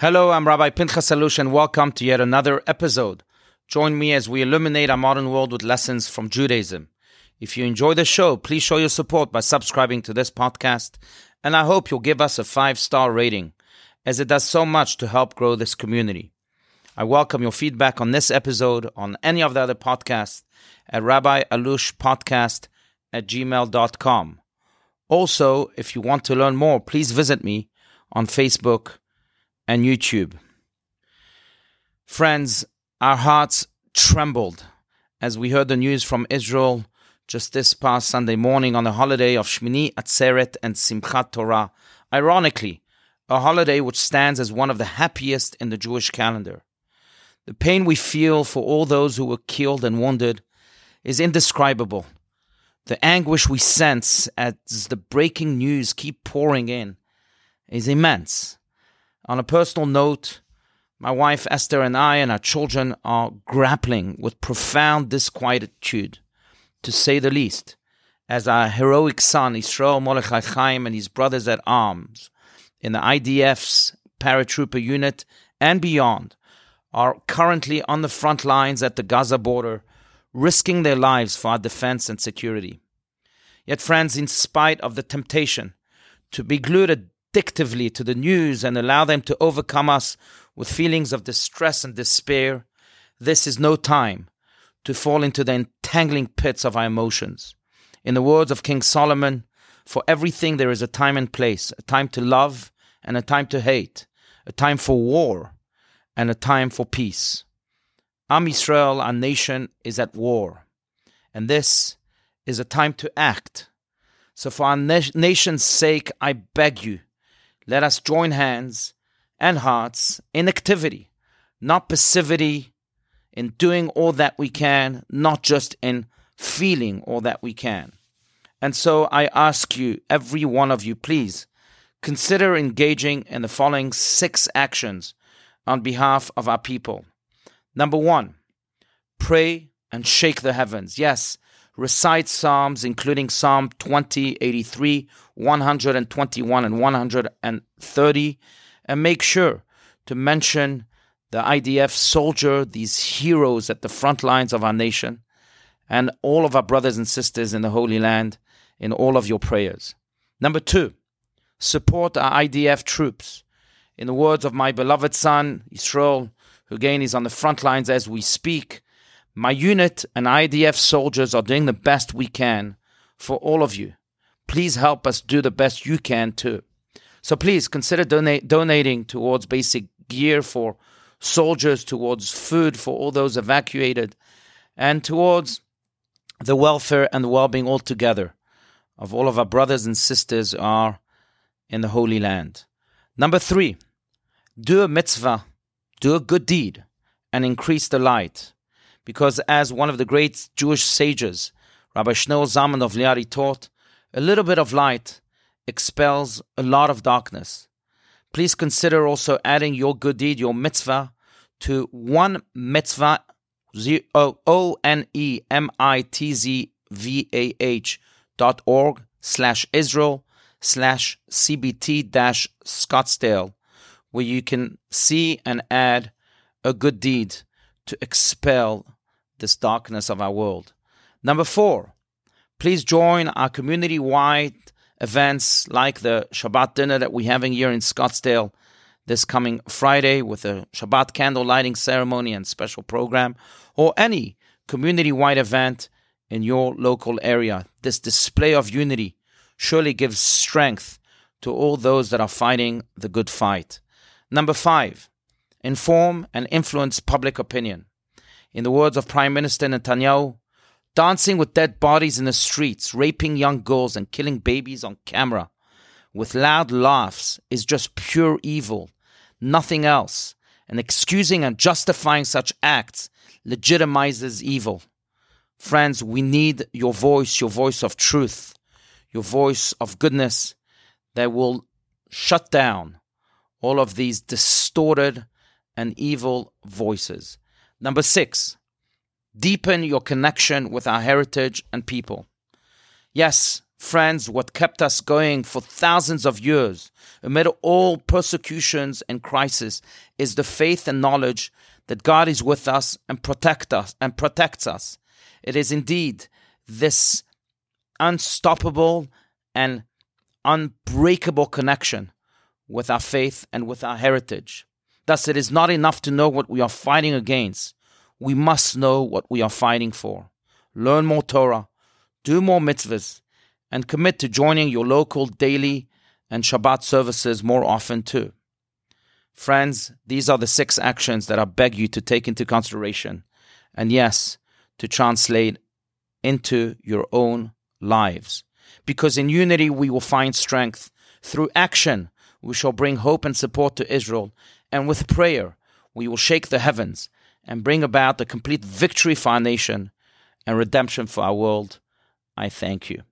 Hello, I'm Rabbi Pinchas Allouche, and welcome to yet another episode. Join me as we illuminate our modern world with lessons from Judaism. If you enjoy the show, please show your support by subscribing to this podcast, and I hope you'll give us a five star rating, as it does so much to help grow this community. I welcome your feedback on this episode, on any of the other podcasts, at Rabbi Allouche Podcast at gmail.com. Also, if you want to learn more, please visit me on Facebook and YouTube. Friends, our hearts trembled as we heard the news from Israel just this past Sunday morning on the holiday of Shmini Atzeret and Simchat Torah. Ironically, a holiday which stands as one of the happiest in the Jewish calendar. The pain we feel for all those who were killed and wounded is indescribable. The anguish we sense as the breaking news keep pouring in is immense. On a personal note, my wife Esther and I and our children are grappling with profound disquietude, to say the least, as our heroic son Israel Mordechai Chaim and his brothers at arms in the IDF's paratrooper unit and beyond are currently on the front lines at the Gaza border, risking their lives for our defense and security. Yet, friends, in spite of the temptation to be glued addictively to the news and allow them to overcome us with feelings of distress and despair, this is no time to fall into the entangling pits of our emotions. In the words of King Solomon, for everything there is a time and place, a time to love and a time to hate, a time for war and a time for peace. Am Yisrael, our nation, is at war, and this is a time to act. So, for our na- nation's sake, I beg you, let us join hands and hearts in activity, not passivity, in doing all that we can, not just in feeling all that we can. And so I ask you, every one of you, please consider engaging in the following six actions on behalf of our people. Number one, pray and shake the heavens. Yes, recite Psalms, including Psalm 20, 83, 121, and 130, and make sure to mention the IDF soldier, these heroes at the front lines of our nation, and all of our brothers and sisters in the Holy Land in all of your prayers. Number two, support our IDF troops. In the words of my beloved son, Israel, who again is on the front lines as we speak, my unit and IDF soldiers are doing the best we can for all of you. Please help us do the best you can too. So please consider donate, donating towards basic gear for soldiers, towards food for all those evacuated, and towards the welfare and the well being altogether of all of our brothers and sisters are in the Holy Land. Number three, do a mitzvah, do a good deed, and increase the light because as one of the great Jewish sages, Rabbi Shneor Zalman of Liadi taught, a little bit of light expels a lot of darkness. Please consider also adding your good deed, your mitzvah, to one mitzvah, oh, O N E M I T Z V A H dot org slash Israel slash CBT dash Scottsdale, where you can see and add a good deed to expel this darkness of our world. Number four, please join our community wide events like the Shabbat dinner that we're having here in Scottsdale this coming Friday with a Shabbat candle lighting ceremony and special program, or any community wide event in your local area. This display of unity surely gives strength to all those that are fighting the good fight. Number five, inform and influence public opinion in the words of Prime Minister Netanyahu, dancing with dead bodies in the streets, raping young girls, and killing babies on camera with loud laughs is just pure evil, nothing else. And excusing and justifying such acts legitimizes evil. Friends, we need your voice, your voice of truth, your voice of goodness that will shut down all of these distorted and evil voices. Number six, deepen your connection with our heritage and people. Yes, Friends, what kept us going for thousands of years amid all persecutions and crisis is the faith and knowledge that God is with us and protect us and protects us. It is indeed this unstoppable and unbreakable connection with our faith and with our heritage. Thus, it is not enough to know what we are fighting against. We must know what we are fighting for. Learn more Torah, do more mitzvahs, and commit to joining your local daily and Shabbat services more often too. Friends, these are the six actions that I beg you to take into consideration, and yes, to translate into your own lives. Because in unity we will find strength. Through action, we shall bring hope and support to Israel, and with prayer, we will shake the heavens and bring about the complete victory for our nation and redemption for our world. I thank you.